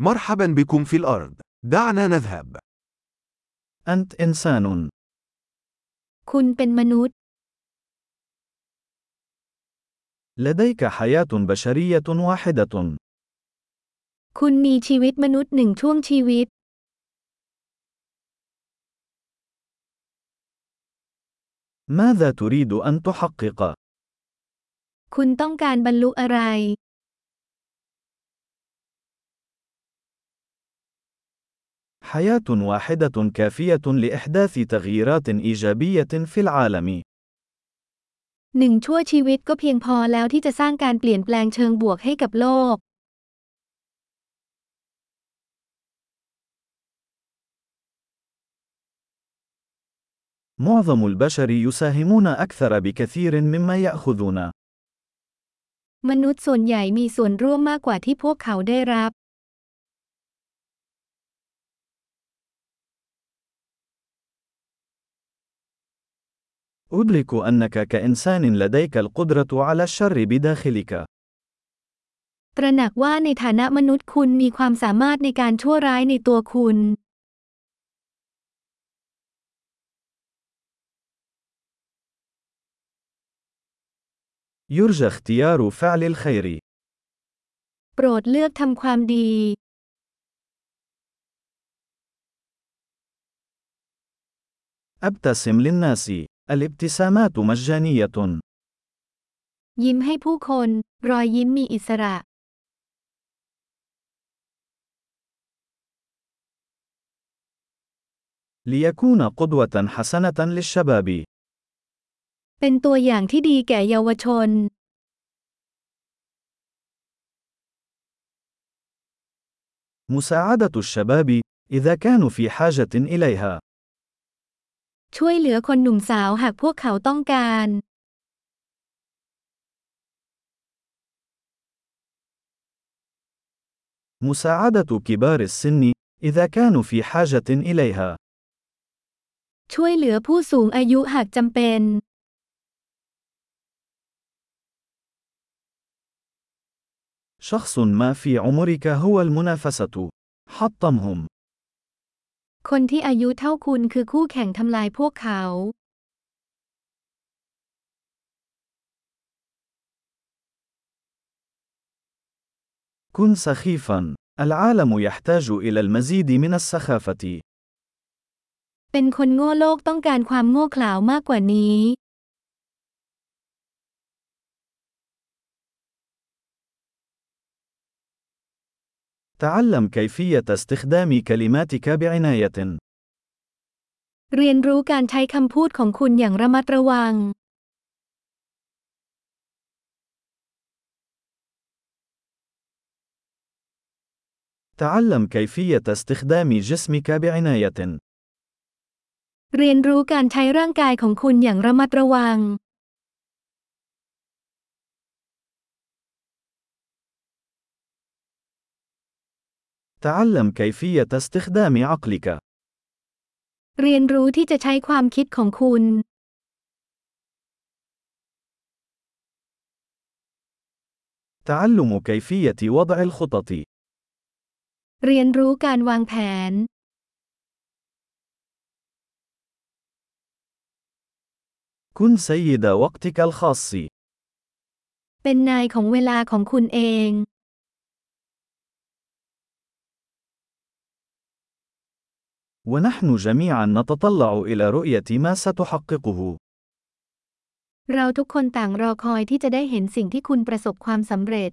مرحبا بكم في الأرض. دعنا نذهب. أنت إنسان. คุณเป็นมนุษย์ لديك حياة بشرية واحدة. คุณมีชีวิตมนุษย์หนึ่งช่วงชีวิต ماذا تريد أن تحقق؟ คุณต้องการบรรลุอะไร حياة واحدة كافية لإحداث تغييرات إيجابية في العالم. หนึ่งชั่วชีวิตก็เพียงพอแล้วที่จะสร้างการเปลี่ยนแปลงเชิงบวกให้กับโลก معظم البشر يساهمون أكثر بكثير مما يأخذون. มนุษย์ส่วนใหญ่มีส่วนร่วมมากกว่าที่พวกเขาได้รับ أدرك أنك كإنسان لديك القدرة على الشر بداخلك. ตระหนักว่าในฐานะมนุษย์คุณมีความสามารถในการชั่วร้ายในตัวคุณ يرجى اختيار فعل الخير. โปรดเลือกทำความดี أبتسم للناس. الابتسامات مجانية. ยิ้มให้ผู้คน รอยยิ้มมีอิสระ ليكون قدوة حسنة للشباب. เป็นตัวอย่างที่ดีแก่เยาวชน مساعدة الشباب إذا كانوا في حاجة إليها. ช่วยเหลือคนหนุ่มสาวหากพวกเขาต้องการ مساعدة كبار السن إذا كانوا في حاجة إليها. ช่วยเหลือผู้สูงอายุหากจำเป็น شخص ما في عمرك هو المنافسة. حطمهم. คนที่อายุเท่าคุณคือคู่แข่งทำลายพวกเขา كن سخيفا. العالم يحتاج إلى المزيد من السخافة. เป็นคนโง่โลกต้องการความโง่เขลาวมากกว่านี้ تعلم كيفية استخدام كلماتك بعناية. เรียนรู้การใช้คำพูดของคุณอย่างระมัดระวัง تعلم كيفية استخدام جسمك بعناية. เรียนรู้การใช้ร่างกายของคุณอย่างระมัดระวัง تعلم كيفية استخدام عقلك. เรียนรู้ที่จะใช้ความคิดของคุณ تعلم كيفية وضع الخطط. เรียนรู้การวางแผน كن سيد وقتك الخاص. เป็นนายของเวลาของคุณเอง ونحن جميعا نتطلع إلى رؤية ما ستحققه. เราทุกคนต่างรอคอยที่จะได้เห็นสิ่งที่คุณประสบความสำเร็จ